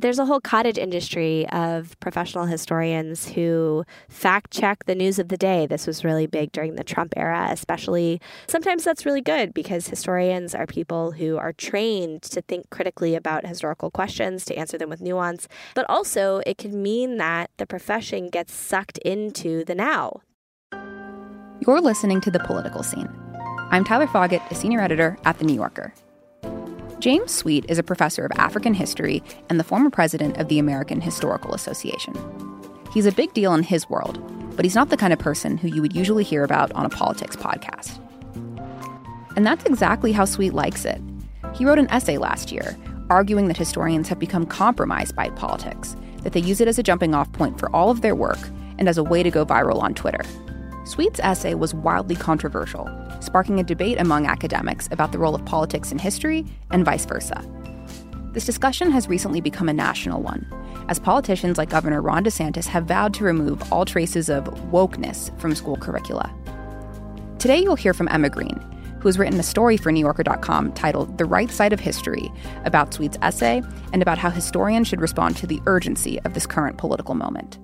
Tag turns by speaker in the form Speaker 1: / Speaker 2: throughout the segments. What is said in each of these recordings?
Speaker 1: there's a whole cottage industry of professional historians who fact check the news of the day. This was really big during the Trump era, especially. Sometimes that's really good because historians are people who are trained to think critically about historical questions, to answer them with nuance. But also, it can mean that the profession gets sucked into the now.
Speaker 2: You're listening to The Political Scene. I'm Tyler Foggatt, a senior editor at The New Yorker. James Sweet is a professor of African history and the former president of the American Historical Association. He's a big deal in his world, but he's not the kind of person who you would usually hear about on a politics podcast. And that's exactly how Sweet likes it. He wrote an essay last year arguing that historians have become compromised by politics, that they use it as a jumping off point for all of their work and as a way to go viral on Twitter. Sweet's essay was wildly controversial, sparking a debate among academics about the role of politics in history and vice versa. This discussion has recently become a national one, as politicians like Governor Ron DeSantis have vowed to remove all traces of wokeness from school curricula. Today, you'll hear from Emma Green, who has written a story for NewYorker.com titled The Right Side of History about Sweet's essay and about how historians should respond to the urgency of this current political moment.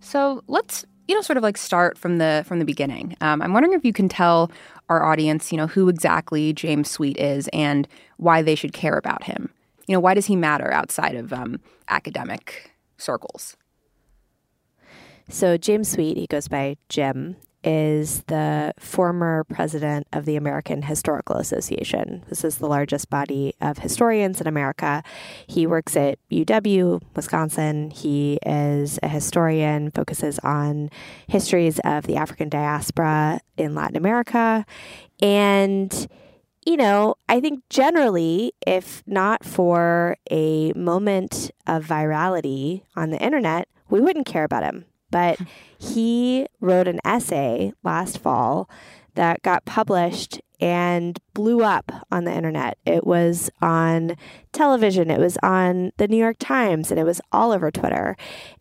Speaker 2: So let's you know, sort of like start from the from the beginning. Um, I'm wondering if you can tell our audience, you know, who exactly James Sweet is and why they should care about him. You know, why does he matter outside of um, academic circles?
Speaker 1: So James Sweet, he goes by Jim, is the former president of the American Historical Association. This is the largest body of historians in America. He works at UW, Wisconsin. He is a historian, focuses on histories of the African diaspora in Latin America. And you know, I think generally, if not for a moment of virality on the internet, we wouldn't care about him. But he wrote an essay last fall that got published and blew up on the internet. It was on television, it was on the New York Times, and it was all over Twitter.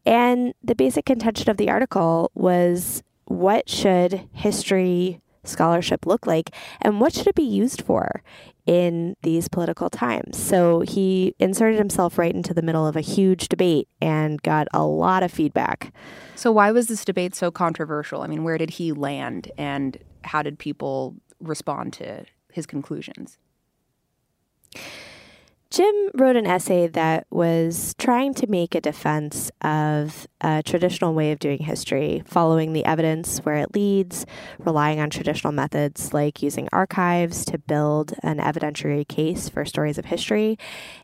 Speaker 1: And the basic contention of the article was what should history scholarship look like and what should it be used for in these political times. So he inserted himself right into the middle of a huge debate and got a lot of feedback.
Speaker 2: So, why was this debate so controversial? I mean, where did he land and how did people respond to his conclusions?
Speaker 1: Jim wrote an essay that was trying to make a defense of a traditional way of doing history, following the evidence where it leads, relying on traditional methods like using archives to build an evidentiary case for stories of history.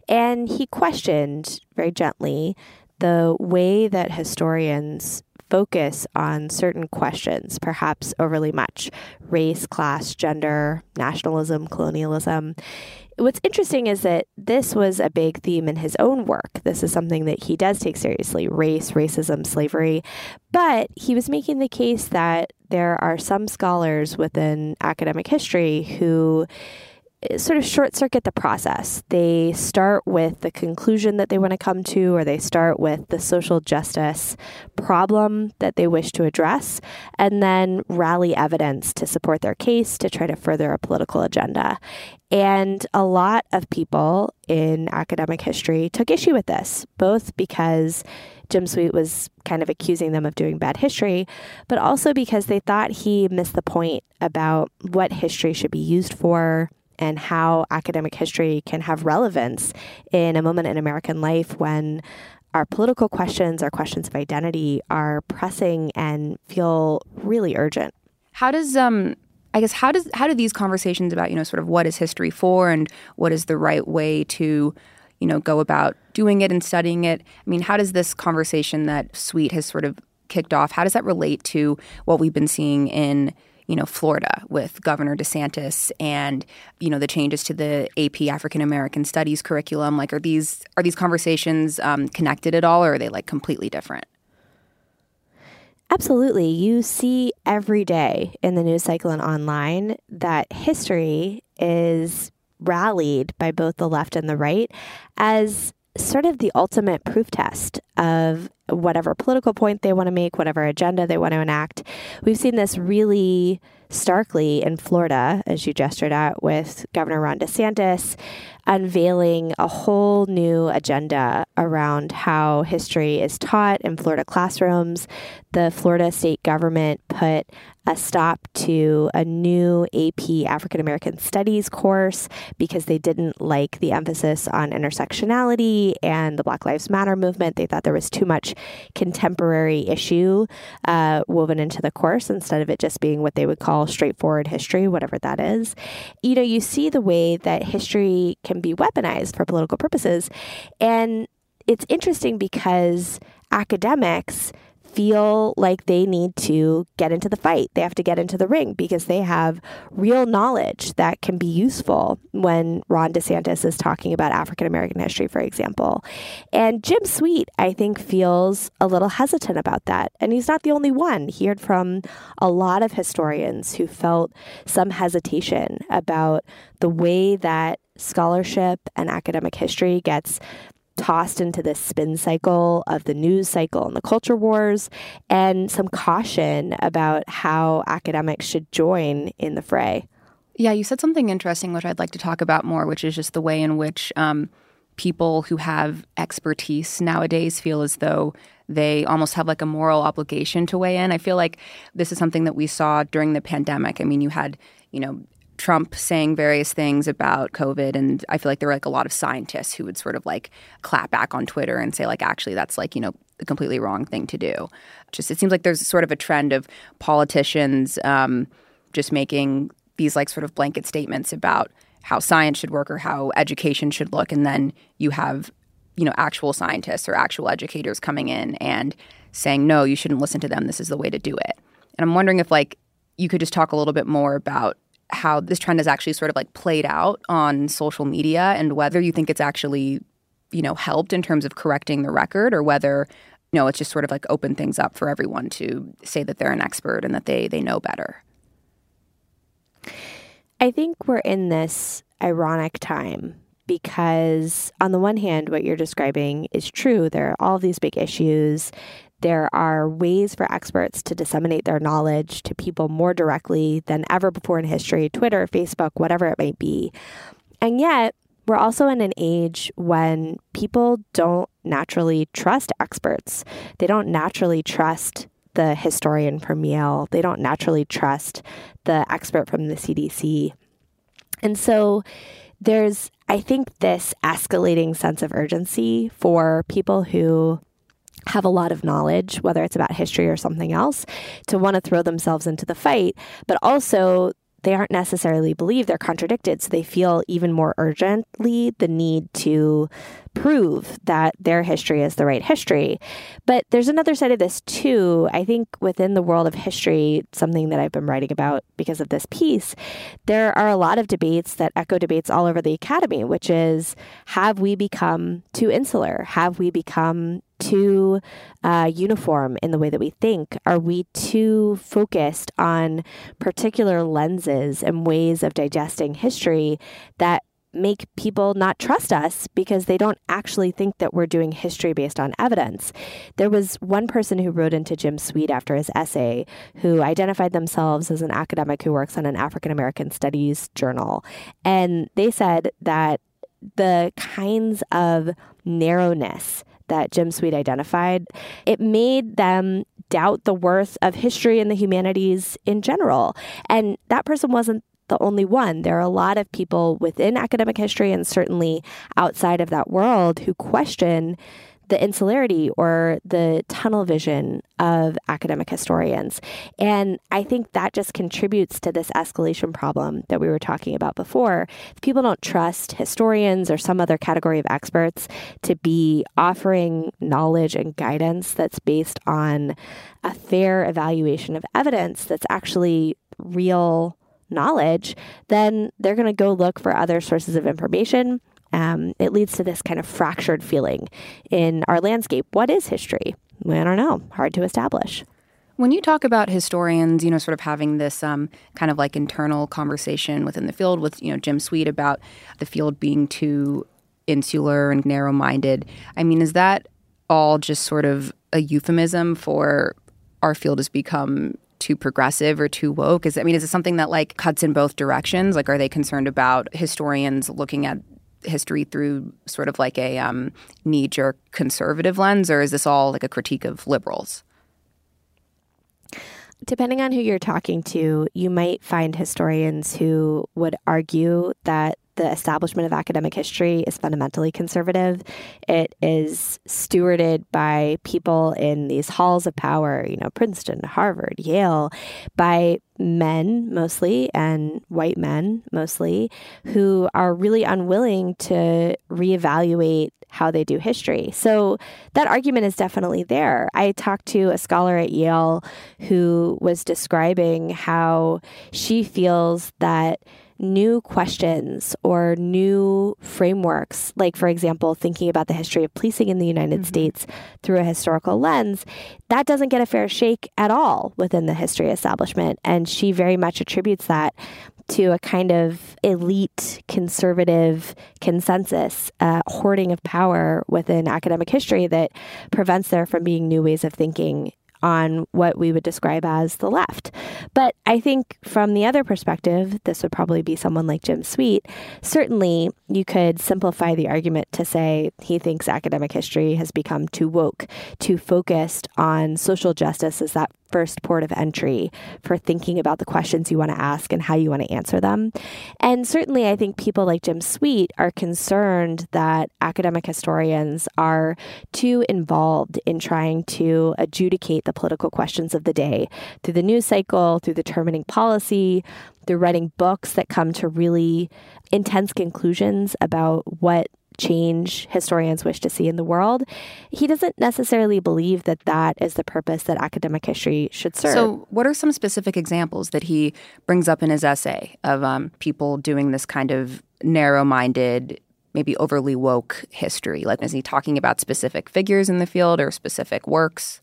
Speaker 1: And he questioned very gently the way that historians focus on certain questions, perhaps overly much race, class, gender, nationalism, colonialism what's interesting is that this was a big theme in his own work. This is something that he does take seriously race, racism, slavery. But he was making the case that there are some scholars within academic history who sort of short circuit the process. They start with the conclusion that they want to come to, or they start with the social justice problem that they wish to address, and then rally evidence to support their case to try to further a political agenda. And a lot of people in academic history took issue with this, both because Jim Sweet was kind of accusing them of doing bad history, but also because they thought he missed the point about what history should be used for and how academic history can have relevance in a moment in American life when our political questions, our questions of identity are pressing and feel really urgent.
Speaker 2: How does um I guess how does how do these conversations about, you know, sort of what is history for and what is the right way to, you know, go about doing it and studying it? I mean, how does this conversation that Sweet has sort of kicked off, how does that relate to what we've been seeing in you know, Florida with Governor DeSantis and, you know, the changes to the AP African American Studies curriculum. Like, are these are these conversations um, connected at all, or are they like completely different?
Speaker 1: Absolutely. You see every day in the news cycle and online that history is rallied by both the left and the right as sort of the ultimate proof test of whatever political point they want to make, whatever agenda they want to enact. We've seen this really starkly in Florida, as you gestured at with Governor Ron DeSantis. Unveiling a whole new agenda around how history is taught in Florida classrooms. The Florida state government put a stop to a new AP African American Studies course because they didn't like the emphasis on intersectionality and the Black Lives Matter movement. They thought there was too much contemporary issue uh, woven into the course instead of it just being what they would call straightforward history, whatever that is. You know, you see the way that history can be weaponized for political purposes. And it's interesting because academics feel like they need to get into the fight. They have to get into the ring because they have real knowledge that can be useful when Ron DeSantis is talking about African American history, for example. And Jim Sweet, I think, feels a little hesitant about that. And he's not the only one. He heard from a lot of historians who felt some hesitation about the way that scholarship and academic history gets tossed into this spin cycle of the news cycle and the culture wars, and some caution about how academics should join in the fray.
Speaker 2: Yeah, you said something interesting, which I'd like to talk about more, which is just the way in which um, people who have expertise nowadays feel as though they almost have like a moral obligation to weigh in. I feel like this is something that we saw during the pandemic. I mean, you had, you know, Trump saying various things about COVID. And I feel like there were like a lot of scientists who would sort of like clap back on Twitter and say, like, actually, that's like, you know, the completely wrong thing to do. Just it seems like there's sort of a trend of politicians um, just making these like sort of blanket statements about how science should work or how education should look. And then you have, you know, actual scientists or actual educators coming in and saying, no, you shouldn't listen to them. This is the way to do it. And I'm wondering if like you could just talk a little bit more about how this trend has actually sort of like played out on social media and whether you think it's actually, you know, helped in terms of correcting the record or whether, you know, it's just sort of like open things up for everyone to say that they're an expert and that they they know better.
Speaker 1: I think we're in this ironic time because on the one hand what you're describing is true there are all these big issues there are ways for experts to disseminate their knowledge to people more directly than ever before in history Twitter, Facebook, whatever it might be. And yet, we're also in an age when people don't naturally trust experts. They don't naturally trust the historian from Yale. They don't naturally trust the expert from the CDC. And so there's, I think, this escalating sense of urgency for people who have a lot of knowledge, whether it's about history or something else, to want to throw themselves into the fight, but also they aren't necessarily believe they're contradicted. So they feel even more urgently the need to prove that their history is the right history. But there's another side of this too. I think within the world of history, something that I've been writing about because of this piece, there are a lot of debates that echo debates all over the academy, which is have we become too insular? Have we become too uh, uniform in the way that we think? Are we too focused on particular lenses and ways of digesting history that make people not trust us because they don't actually think that we're doing history based on evidence. There was one person who wrote into Jim Sweet after his essay who identified themselves as an academic who works on an African American studies journal. And they said that the kinds of narrowness that Jim Sweet identified, it made them doubt the worth of history and the humanities in general. And that person wasn't the only one. There are a lot of people within academic history and certainly outside of that world who question the insularity or the tunnel vision of academic historians. And I think that just contributes to this escalation problem that we were talking about before. If people don't trust historians or some other category of experts to be offering knowledge and guidance that's based on a fair evaluation of evidence that's actually real knowledge, then they're going to go look for other sources of information. Um, it leads to this kind of fractured feeling in our landscape. What is history? I don't know. Hard to establish.
Speaker 2: When you talk about historians, you know, sort of having this um, kind of like internal conversation within the field with, you know, Jim Sweet about the field being too insular and narrow minded, I mean, is that all just sort of a euphemism for our field has become too progressive or too woke? Is I mean, is it something that like cuts in both directions? Like, are they concerned about historians looking at history through sort of like a um, knee jerk conservative lens, or is this all like a critique of liberals?
Speaker 1: Depending on who you're talking to, you might find historians who would argue that the establishment of academic history is fundamentally conservative. It is stewarded by people in these halls of power, you know, Princeton, Harvard, Yale, by men mostly and white men mostly who are really unwilling to reevaluate how they do history. So that argument is definitely there. I talked to a scholar at Yale who was describing how she feels that new questions or new frameworks, like, for example, thinking about the history of policing in the United mm-hmm. States through a historical lens, that doesn't get a fair shake at all within the history establishment. And she very much attributes that to a kind of elite conservative consensus, uh, hoarding of power within academic history that prevents there from being new ways of thinking on what we would describe as the left. But I think from the other perspective, this would probably be someone like Jim Sweet. Certainly, you could simplify the argument to say he thinks academic history has become too woke, too focused on social justice as that first port of entry for thinking about the questions you want to ask and how you want to answer them. And certainly, I think people like Jim Sweet are concerned that academic historians are too involved in trying to adjudicate the political questions of the day through the news cycle, through determining policy, through writing books that come to really intense conclusions about what change historians wish to see in the world. He doesn't necessarily believe that that is the purpose that academic history should serve.
Speaker 2: So, what are some specific examples that he brings up in his essay of um, people doing this kind of narrow minded, maybe overly woke history? Like, is he talking about specific figures in the field or specific works?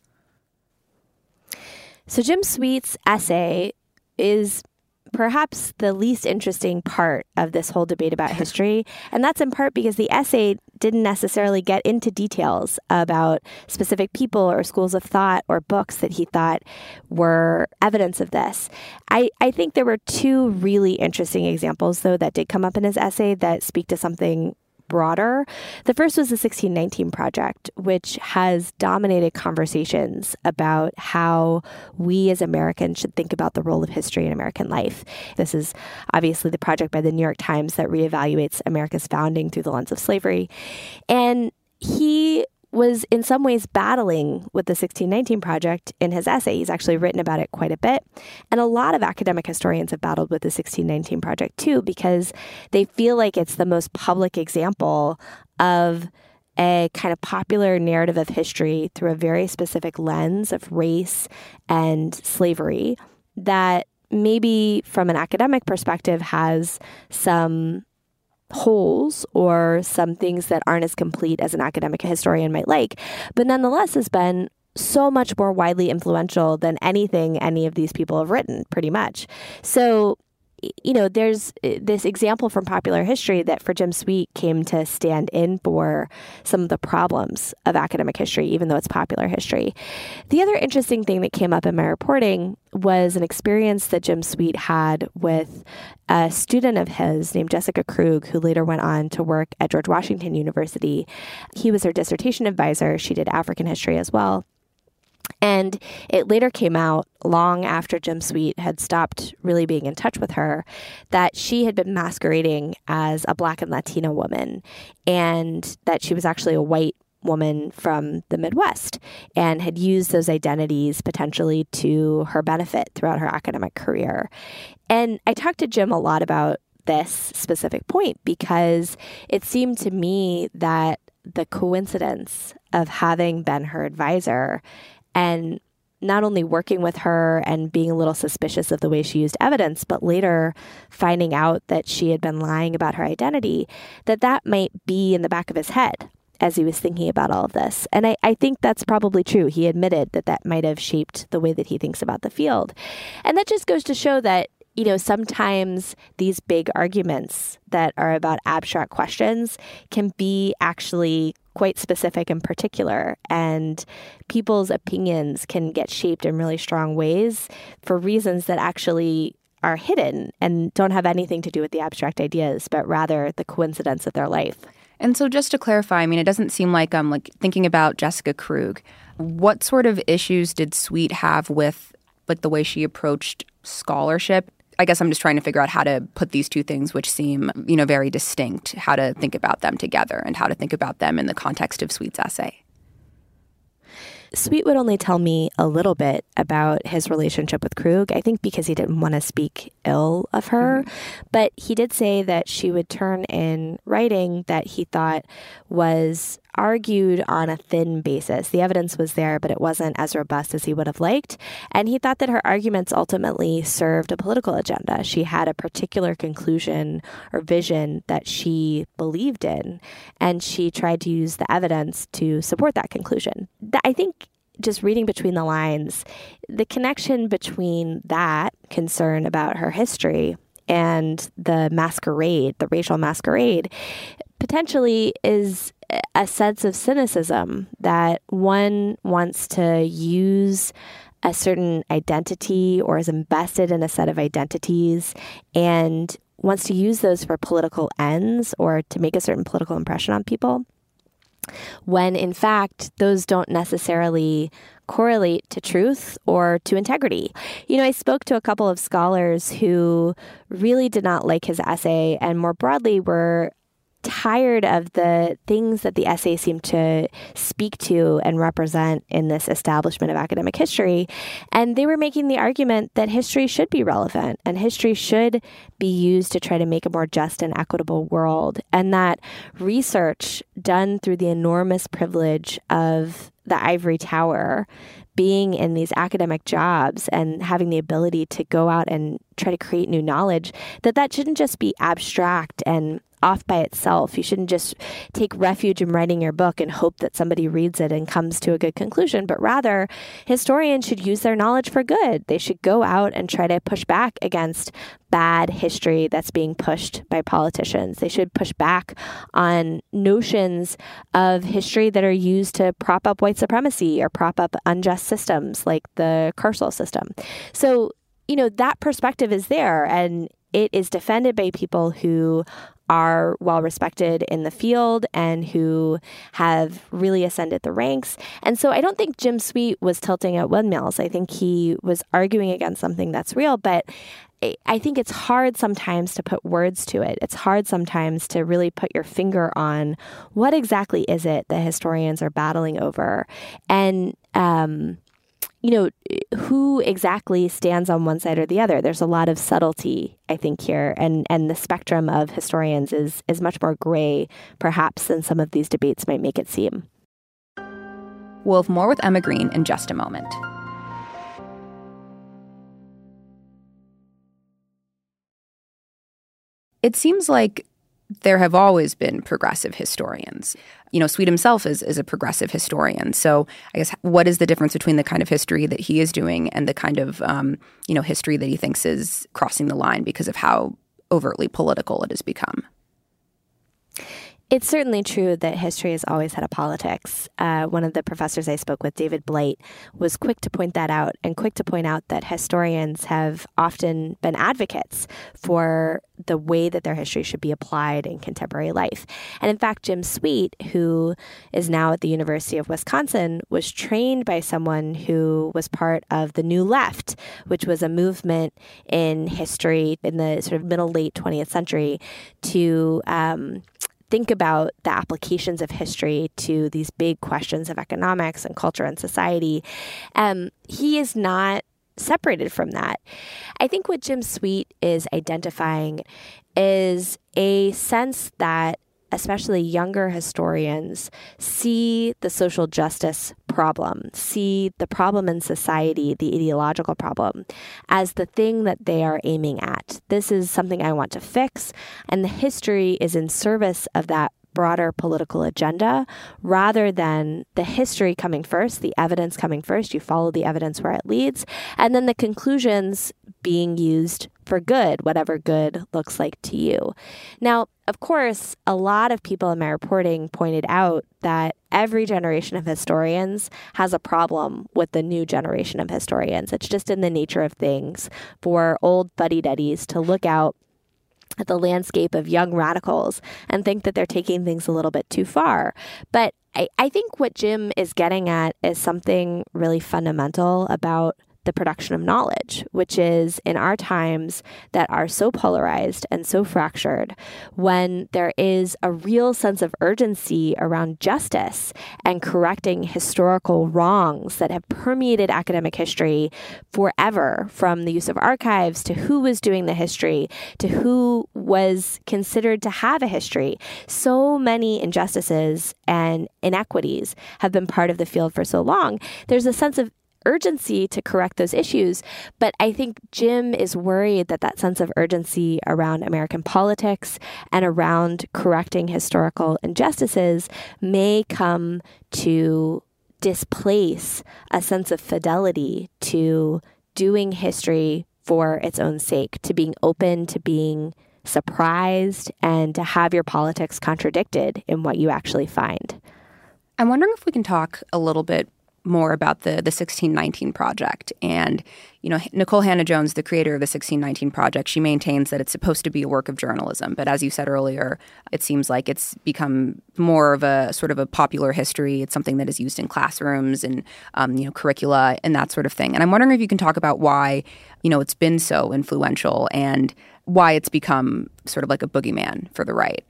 Speaker 1: So, Jim Sweet's essay is perhaps the least interesting part of this whole debate about history. And that's in part because the essay didn't necessarily get into details about specific people or schools of thought or books that he thought were evidence of this. I, I think there were two really interesting examples, though, that did come up in his essay that speak to something broader. The first was the 1619 Project, which has dominated conversations about how we as Americans should think about the role of history in American life. This is obviously the project by the New York Times that reevaluates America's founding through the lens of slavery. And he was in some ways battling with the 1619 Project in his essay. He's actually written about it quite a bit. And a lot of academic historians have battled with the 1619 Project too, because they feel like it's the most public example of a kind of popular narrative of history through a very specific lens of race and slavery that maybe from an academic perspective has some holes or some things that aren't as complete as an academic historian might like, but nonetheless has been so much more widely influential than anything any of these people have written, pretty much. So you know, there's uh, this example from popular history that for Jim Sweet came to stand in for some of the problems of academic history, even though it's popular history. The other interesting thing that came up in my reporting was an experience that Jim Sweet had with a student of his named Jessica Krug, who later went on to work at George Washington University. He was her dissertation advisor. She did African history as well. And it later came out long after Jim Sweet had stopped really being in touch with her that she had been masquerading as a black and Latina woman and that she was actually a white woman from the Midwest and had used those identities potentially to her benefit throughout her academic career. And I talked to Jim a lot about this specific point because it seemed to me that the coincidence of having been her advisor and not only working with her and being a little suspicious of the way she used evidence, but later finding out that she had been lying about her identity, that that might be in the back of his head as he was thinking about all of this. And I, I think that's probably true. He admitted that that might have shaped the way that he thinks about the field. And that just goes to show that you know, sometimes these big arguments that are about abstract questions can be actually quite specific and particular, and people's opinions can get shaped in really strong ways for reasons that actually are hidden and don't have anything to do with the abstract ideas, but rather the coincidence of their life.
Speaker 2: And so, just to clarify, I mean, it doesn't seem like I'm like thinking about Jessica Krug. What sort of issues did Sweet have with like the way she approached scholarship? I guess I'm just trying to figure out how to put these two things, which seem you know very distinct, how to think about them together and how to think about them in the context of Sweet's essay.
Speaker 1: Sweet would only tell me a little bit about his relationship with Krug, I think because he didn't want to speak ill of her. Mm-hmm. But he did say that she would turn in writing that he thought was argued on a thin basis. The evidence was there, but it wasn't as robust as he would have liked. And he thought that her arguments ultimately served a political agenda. She had a particular conclusion or vision that she believed in, and she tried to use the evidence to support that conclusion. I think just reading between the lines, the connection between that concern about her history and the masquerade, the racial masquerade, potentially is a sense of cynicism that one wants to use a certain identity or is invested in a set of identities and wants to use those for political ends or to make a certain political impression on people when in fact those don't necessarily correlate to truth or to integrity. You know, I spoke to a couple of scholars who really did not like his essay and more broadly were tired of the things that the essay seemed to speak to and represent in this establishment of academic history. And they were making the argument that history should be relevant and history should be used to try to make a more just and equitable world. And that research done through the enormous privilege of the ivory tower being in these academic jobs and having the ability to go out and try to create new knowledge that that shouldn't just be abstract and off by itself. You shouldn't just take refuge in writing your book and hope that somebody reads it and comes to a good conclusion, but rather, historians should use their knowledge for good. They should go out and try to push back against bad history that's being pushed by politicians. They should push back on notions of history that are used to prop up white supremacy or prop up unjust systems like the carceral system. So, you know, that perspective is there and it is defended by people who are well respected in the field and who have really ascended the ranks. And so I don't think Jim Sweet was tilting at windmills. I think he was arguing against something that's real, but I think it's hard sometimes to put words to it. It's hard sometimes to really put your finger on what exactly is it that historians are battling over. And, um, you know, who exactly stands on one side or the other. There's a lot of subtlety, I think, here, and and the spectrum of historians is is much more gray, perhaps, than some of these debates might make it seem.
Speaker 2: We'll have more with Emma Green in just a moment. It seems like there have always been progressive historians. You know, Sweet himself is, is a progressive historian. So I guess what is the difference between the kind of history that he is doing and the kind of, um, you know, history that he thinks is crossing the line because of how overtly political it has become?
Speaker 1: It's certainly true that history has always had a politics. Uh, one of the professors I spoke with, David Blight, was quick to point that out and quick to point out that historians have often been advocates for the way that their history should be applied in contemporary life. And in fact, Jim Sweet, who is now at the University of Wisconsin, was trained by someone who was part of the New Left, which was a movement in history in the sort of middle late 20th century to um, think about the applications of history to these big questions of economics and culture and society, um, he is not separated from that. I think what Jim Sweet is identifying is a sense that especially younger historians, see the social justice problem, see the problem in society, the ideological problem, as the thing that they are aiming at. This is something I want to fix, and the history is in service of that broader political agenda rather than the history coming first, the evidence coming first. You follow the evidence where it leads, and then the conclusions being used for good, whatever good looks like to you. Now, of course, a lot of people in my reporting pointed out that every generation of historians has a problem with the new generation of historians. It's just in the nature of things for old fuddy duddies to look out at the landscape of young radicals and think that they're taking things a little bit too far. But I, I think what Jim is getting at is something really fundamental about the production of knowledge, which is in our times that are so polarized and so fractured, when there is a real sense of urgency around justice and correcting historical wrongs that have permeated academic history forever, from the use of archives to who was doing the history to who was considered to have a history. So many injustices and inequities have been part of the field for so long. There's a sense of urgency to correct those issues. But I think Jim is worried that that sense of urgency around American politics and around correcting historical injustices may come to displace a sense of fidelity to doing history for its own sake, to being open, to being surprised, and to have your politics contradicted in what you actually find.
Speaker 2: I'm wondering if we can talk a little bit more about the the 1619 project. And you know Nikole Hannah-Jones the creator of the 1619 project she maintains that it's supposed to be a work of journalism. But as you said earlier it seems like it's become more of a sort of a popular history. It's something that is used in classrooms and um, you know curricula and that sort of thing. And I'm wondering if you can talk about why you know it's been so influential and why it's become sort of like a boogeyman for the right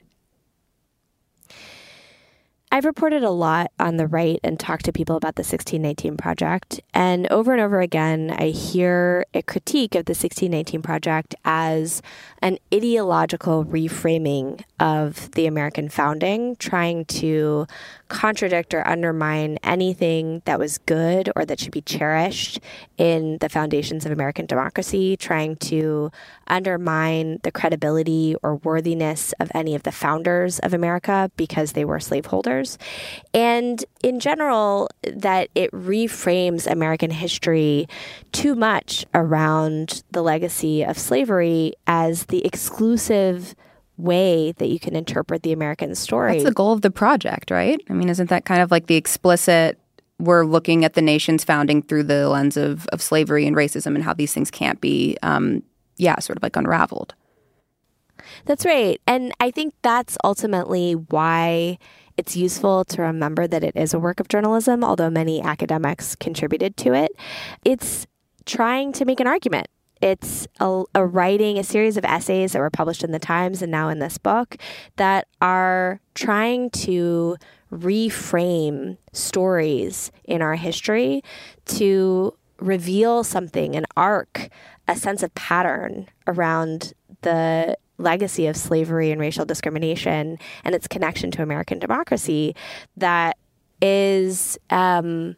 Speaker 1: I've reported a lot on the right and talked to people about the 1619 Project. And over and over again, I hear a critique of the 1619 Project as an ideological reframing of the American founding, trying to contradict or undermine anything that was good or that should be cherished in the foundations of American democracy, trying to undermine the credibility or worthiness of any of the founders of America because they were slaveholders. And in general, that it reframes American history too much around the legacy of slavery as the exclusive way that you can interpret the American story.
Speaker 2: That's the goal of the project, right? I mean, isn't that kind of like the explicit we're looking at the nation's founding through the lens of, of slavery and racism and how these things can't be, um, yeah, sort of like unraveled.
Speaker 1: That's right. And I think that's ultimately why it's useful to remember that it is a work of journalism, although many academics contributed to it. It's trying to make an argument it's a, a, writing, a series of essays that were published in the Times and now in this book that are trying to reframe stories in our history to reveal something, an arc, a sense of pattern around the legacy of slavery and racial discrimination and its connection to American democracy that is. Um,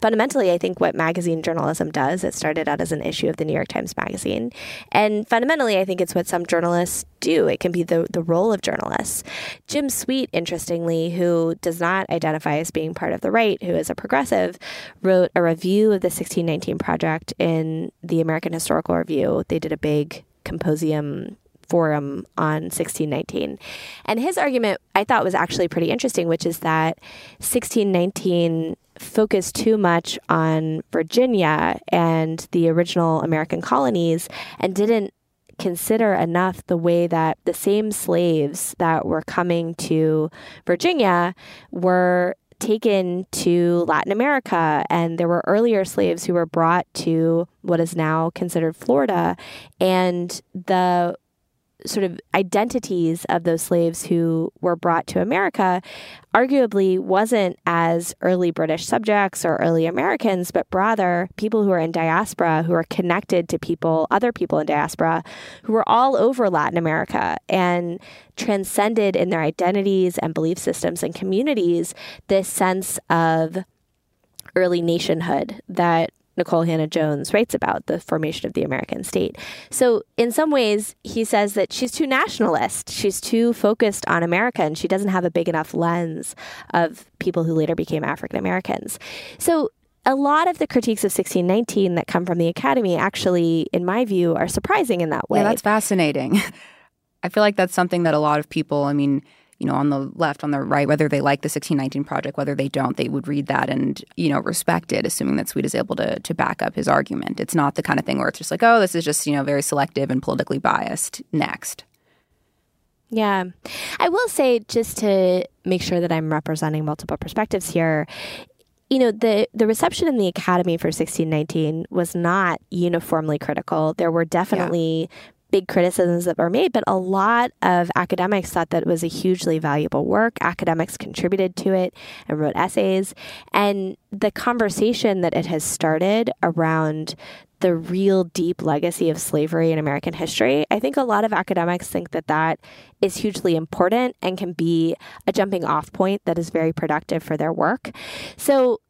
Speaker 1: fundamentally, I think what magazine journalism does, it started out as an issue of the New York Times Magazine. And fundamentally, I think it's what some journalists do. It can be the, the role of journalists. Jim Sweet, interestingly, who does not identify as being part of the right, who is a progressive, wrote a review of the 1619 Project in the American Historical Review. They did a big symposium forum on 1619. And his argument I thought was actually pretty interesting, which is that 1619 focused too much on Virginia and the original American colonies and didn't consider enough the way that the same slaves that were coming to Virginia were taken to Latin America, and there were earlier slaves who were brought to what is now considered Florida, and the sort of identities of those slaves who were brought to America arguably wasn't as early British subjects or early Americans, but rather people who are in diaspora, who are connected to people, other people in diaspora, who were all over Latin America and transcended in their identities and belief systems and communities this sense of early nationhood that Nikole Hannah-Jones writes about the formation of the American state. So, in some ways, he says that she's too nationalist. She's too focused on America, and she doesn't have a big enough lens of people who later became African Americans. So, a lot of the critiques of 1619 that come from the Academy actually, in my view, are surprising in that way.
Speaker 2: Yeah, that's fascinating. I feel like that's something that a lot of people, I mean, you know, on the left, on the right, whether they like the 1619 project, whether they don't, they would read that and, you know, respect it, assuming that Sweet is able to, to back up his argument. It's not the kind of thing where it's just like, oh, this is just, you know, very selective and politically biased. Next.
Speaker 1: Yeah. I will say, just to make sure that I'm representing multiple perspectives here, you know the the reception in the academy for 1619 was not uniformly critical there were definitely yeah big criticisms that were made, but a lot of academics thought that it was a hugely valuable work. Academics contributed to it and wrote essays. And the conversation that it has started around the real deep legacy of slavery in American history, I think a lot of academics think that that is hugely important and can be a jumping off point that is very productive for their work. So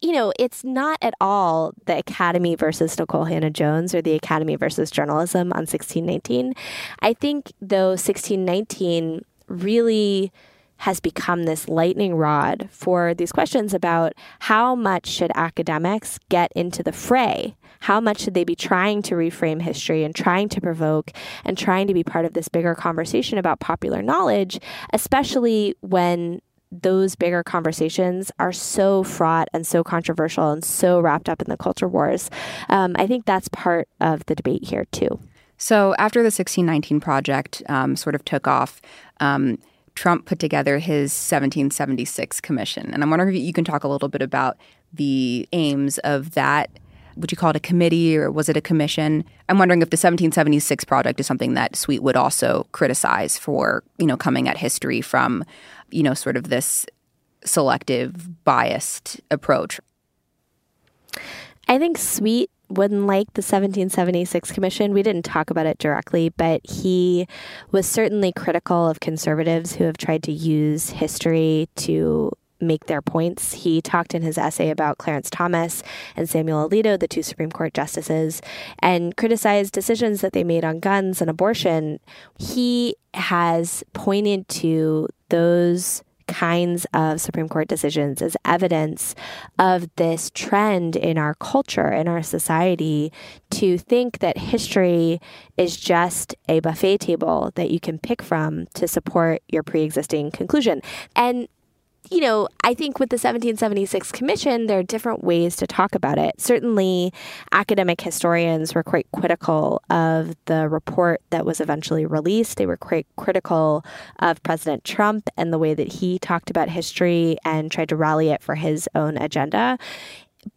Speaker 1: you know, it's not at all the Academy versus Nikole Hannah-Jones or the Academy versus journalism on 1619. I think, though, 1619 really has become this lightning rod for these questions about how much should academics get into the fray? How much should they be trying to reframe history and trying to provoke and trying to be part of this bigger conversation about popular knowledge, especially when those bigger conversations are so fraught and so controversial and so wrapped up in the culture wars. Um, I think that's part of the debate here, too.
Speaker 2: So, after the 1619 project um, sort of took off, um, Trump put together his 1776 commission. And I'm wondering if you can talk a little bit about the aims of that. Would you call it a committee or was it a commission? I'm wondering if the 1776 project is something that Sweet would also criticize for, you know, coming at history from you know, sort of this selective, biased approach.
Speaker 1: I think Sweet wouldn't like the 1776 Commission. We didn't talk about it directly, but he was certainly critical of conservatives who have tried to use history to make their points. He talked in his essay about Clarence Thomas and Samuel Alito, the two Supreme Court justices, and criticized decisions that they made on guns and abortion. He has pointed to those kinds of Supreme Court decisions as evidence of this trend in our culture, in our society, to think that history is just a buffet table that you can pick from to support your pre existing conclusion. And you know, I think with the 1776 Commission, there are different ways to talk about it. Certainly, academic historians were quite critical of the report that was eventually released. They were quite critical of President Trump and the way that he talked about history and tried to rally it for his own agenda.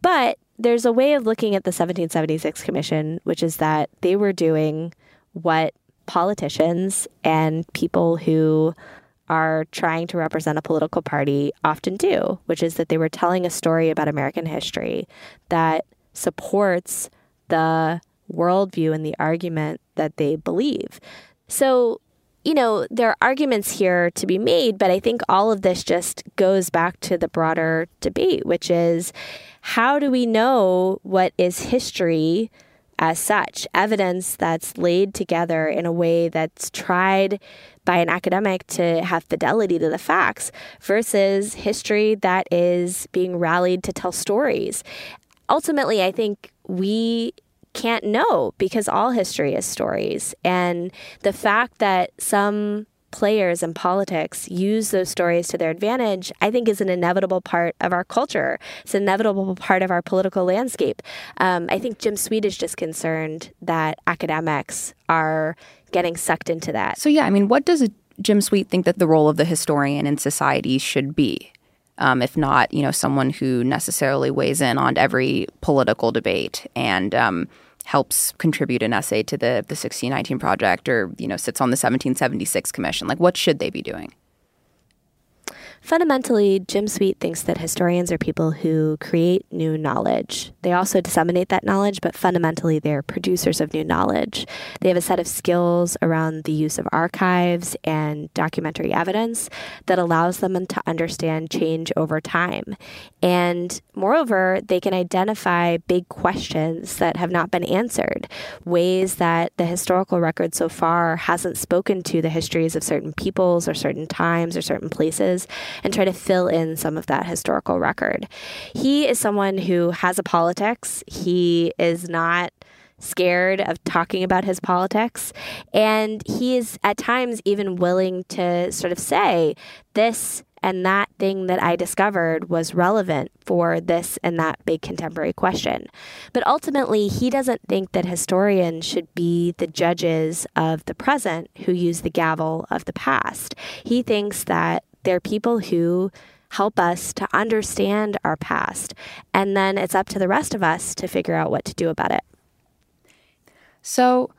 Speaker 1: But there's a way of looking at the 1776 Commission, which is that they were doing what politicians and people who are trying to represent a political party often do, which is that they were telling a story about American history that supports the worldview and the argument that they believe. So, you know, there are arguments here to be made, but I think all of this just goes back to the broader debate, which is how do we know what is history? as such, evidence that's laid together in a way that's tried by an academic to have fidelity to the facts versus history that is being rallied to tell stories. Ultimately, I think we can't know because all history is stories. And the fact that some players in politics use those stories to their advantage, I think is an inevitable part of our culture. It's an inevitable part of our political landscape. Um, I think Jim Sweet is just concerned that academics are getting sucked into that.
Speaker 2: So, yeah, I mean, what does Jim Sweet think that the role of the historian in society should be? Um, if not, you know, someone who necessarily weighs in on every political debate and um, helps contribute an essay to the the 1619 project or you know sits on the 1776 commission. Like what should they be doing
Speaker 1: Fundamentally, Jim Sweet thinks that historians are people who create new knowledge. They also disseminate that knowledge, but fundamentally, they're producers of new knowledge. They have a set of skills around the use of archives and documentary evidence that allows them to understand change over time. And moreover, they can identify big questions that have not been answered, ways that the historical record so far hasn't spoken to the histories of certain peoples or certain times or certain places and try to fill in some of that historical record. He is someone who has a politics. He is not scared of talking about his politics. And he is at times even willing to sort of say, this and that thing that I discovered was relevant for this and that big contemporary question. But ultimately, he doesn't think that historians should be the judges of the present who use the gavel of the past. He thinks that they're people who help us to understand our past. And then it's up to the rest of us to figure out what to do about it.
Speaker 2: So,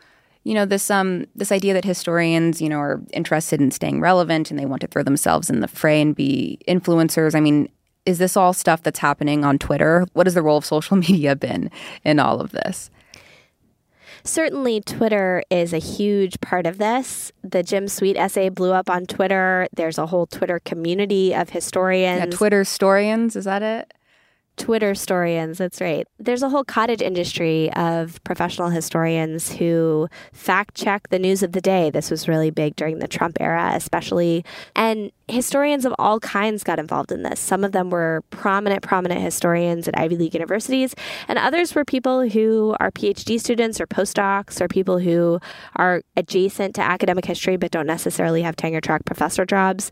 Speaker 2: you know, this um this idea that historians, you know, are interested in staying relevant and they want to throw themselves in the fray and be influencers. I mean, is this all stuff that's happening on Twitter? What has the role of social media been in all of this?
Speaker 1: Certainly, Twitter is a huge part of this. The Jim Sweet essay blew up on Twitter. There's a whole Twitter community of historians.
Speaker 2: Yeah, Twitter historians, is that it?
Speaker 1: Twitter historians, that's right. There's a whole cottage industry of professional historians who fact check the news of the day. This was really big during the Trump era, especially. And historians of all kinds got involved in this. Some of them were prominent, prominent historians at Ivy League universities, and others were people who are PhD students or postdocs or people who are adjacent to academic history but don't necessarily have tenure track professor jobs.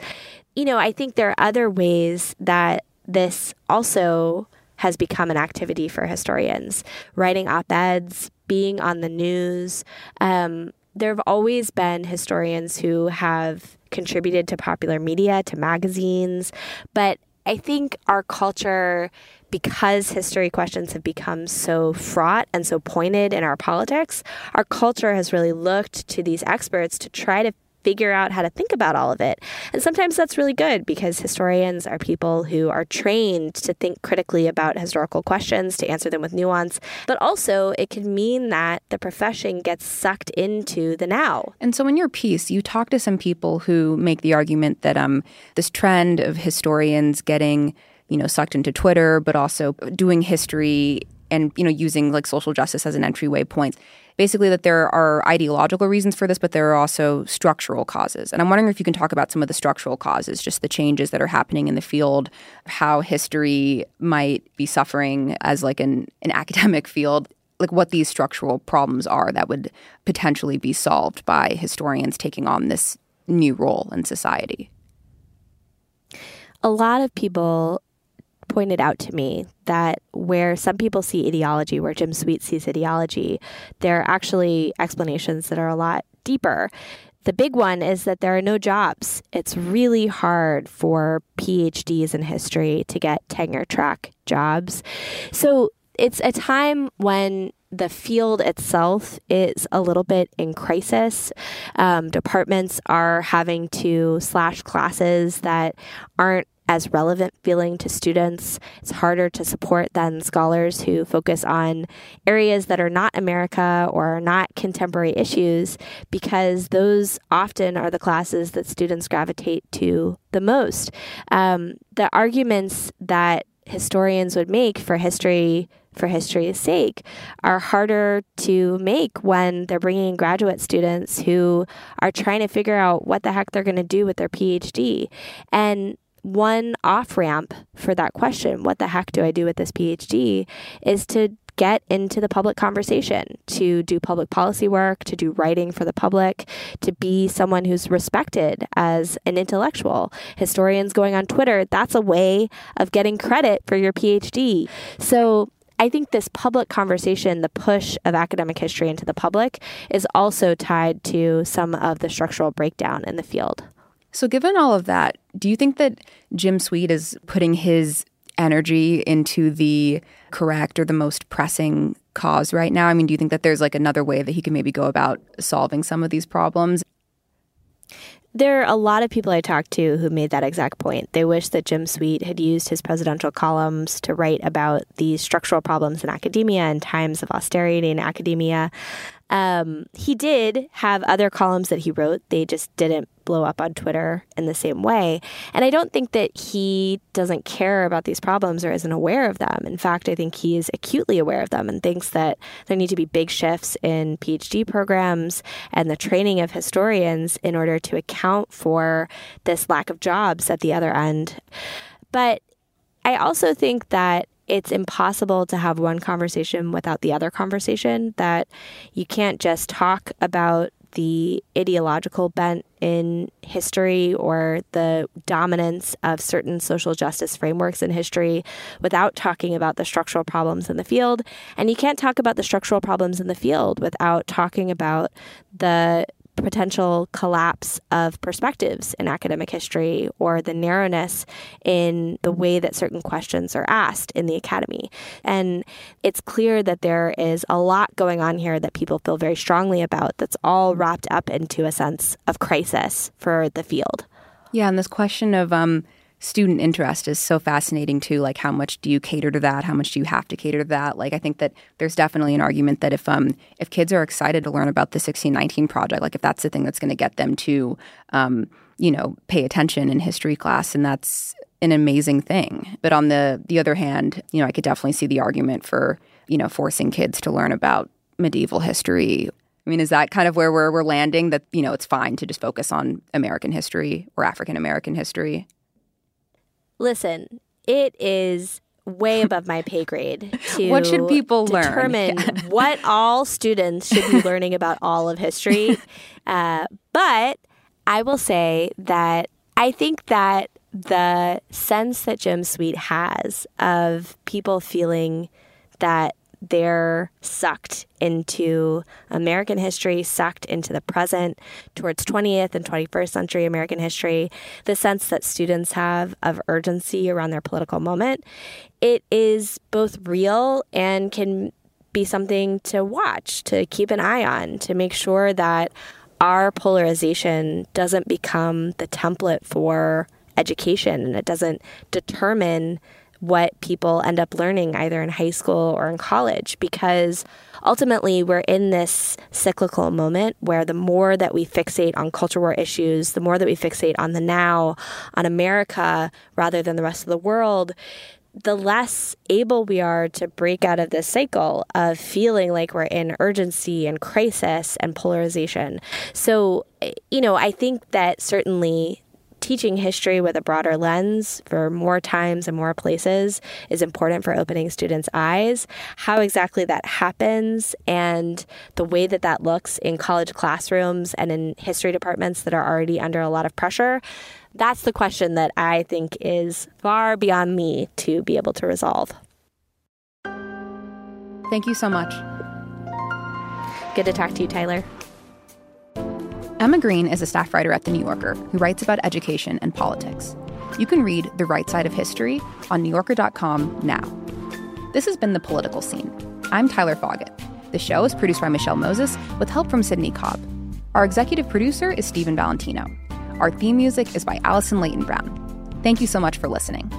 Speaker 1: You know, I think there are other ways that this also has become an activity for historians. Writing op eds, being on the news. Um, there have always been historians who have contributed to popular media, to magazines, but I think our culture, because history questions have become so fraught and so pointed in our politics, our culture has really looked to these experts to try to figure out how to think about all of it. And sometimes that's really good because historians are people who are trained to think critically about historical questions, to answer them with nuance. But also, it can mean that the profession gets sucked into the now.
Speaker 2: And so, in your piece, you talk to some people who make the argument that um, this trend of historians getting you know sucked into Twitter, but also doing history and you know using like social justice as an entryway point basically that there are ideological reasons for this, but there are also structural causes. And I'm wondering if you can talk about some of the structural causes, just the changes that are happening in the field, how history might be suffering as like an, an academic field like what these structural problems are that would potentially be solved by historians taking on this new role in society.
Speaker 1: A lot of people pointed out to me that where some people see ideology, where Jim Sweet sees ideology, there are actually explanations that are a lot deeper. The big one is that there are no jobs. It's really hard for PhDs in history to get tenure track jobs. So it's a time when the field itself is a little bit in crisis. Um, departments are having to slash classes that aren't as relevant feeling to students. It's harder to support than scholars who focus on areas that are not America or are not contemporary issues because those often are the classes that students gravitate to the most. Um, the arguments that historians would make for history for history's sake are harder to make when they're bringing graduate students who are trying to figure out what the heck they're going to do with their PhD. And one off ramp for that question, what the heck do I do with this PhD, is to get into the public conversation, to do public policy work, to do writing for the public, to be someone who's respected as an intellectual. Historians going on Twitter, that's a way of getting credit for your PhD. So I think this public conversation, the push of academic history into the public, is also tied to some of the structural breakdown in the field.
Speaker 2: So, given all of that, do you think that Jim Sweet is putting his energy into the correct or the most pressing cause right now? I mean, do you think that there's like another way that he can maybe go about solving some of these problems?
Speaker 1: There are a lot of people I talked to who made that exact point. They wish that Jim Sweet had used his presidential columns to write about these structural problems in academia and times of austerity in academia. Um, he did have other columns that he wrote. They just didn't blow up on Twitter in the same way. And I don't think that he doesn't care about these problems or isn't aware of them. In fact, I think he is acutely aware of them and thinks that there need to be big shifts in PhD programs and the training of historians in order to account for this lack of jobs at the other end. But I also think that it's impossible to have one conversation without the other conversation, that you can't just talk about the ideological bent in history or the dominance of certain social justice frameworks in history without talking about the structural problems in the field. And you can't talk about the structural problems in the field without talking about the potential collapse of perspectives in academic history or the narrowness in the way that certain questions are asked in the academy. And it's clear that there is a lot going on here that people feel very strongly about that's all wrapped up into a sense of crisis for the field.
Speaker 2: Yeah, and this question of um, student interest is so fascinating too. Like, how much do you cater to that? How much do you have to cater to that? Like, I think that there's definitely an argument that if um if kids are excited to learn about the 1619 project, like if that's the thing that's going to get them to um you know pay attention in history class, and that's an amazing thing. But on the the other hand, you know, I could definitely see the argument for you know forcing kids to learn about medieval history. I mean, is that kind of where we're, we're landing? That you know, it's fine to just focus on American history or African American history.
Speaker 1: Listen, it is way above my pay grade to
Speaker 2: what should people
Speaker 1: determine
Speaker 2: learn?
Speaker 1: What all students should be learning about all of history. Uh, but I will say that I think that the sense that Jim Sweet has of people feeling that they're sucked into American history, sucked into the present, towards 20th and 21st century American history, the sense that students have of urgency around their political moment, it is both real and can be something to watch, to keep an eye on, to make sure that our polarization doesn't become the template for education and it doesn't determine what people end up learning either in high school or in college because ultimately we're in this cyclical moment where the more that we fixate on culture war issues, the more that we fixate on the now, on America rather than the rest of the world, the less able we are to break out of this cycle of feeling like we're in urgency and crisis and polarization. So, you know, I think that certainly teaching history with a broader lens for more times and more places is important for opening students' eyes. How exactly that happens and the way that that looks in college classrooms and in history departments that are already under a lot of pressure, that's the question that I think is far beyond me to be able to resolve.
Speaker 2: Thank you so much.
Speaker 1: Good to talk to you, Tyler.
Speaker 2: Emma Green is a staff writer at The New Yorker who writes about education and politics. You can read The Right Side of History on NewYorker.com now. This has been The Political Scene. I'm Tyler Foggatt. The show is produced by Michelle Moses with help from Sydney Cobb. Our executive producer is Stephen Valentino. Our theme music is by Alison Leyton-Brown. Thank you so much for listening.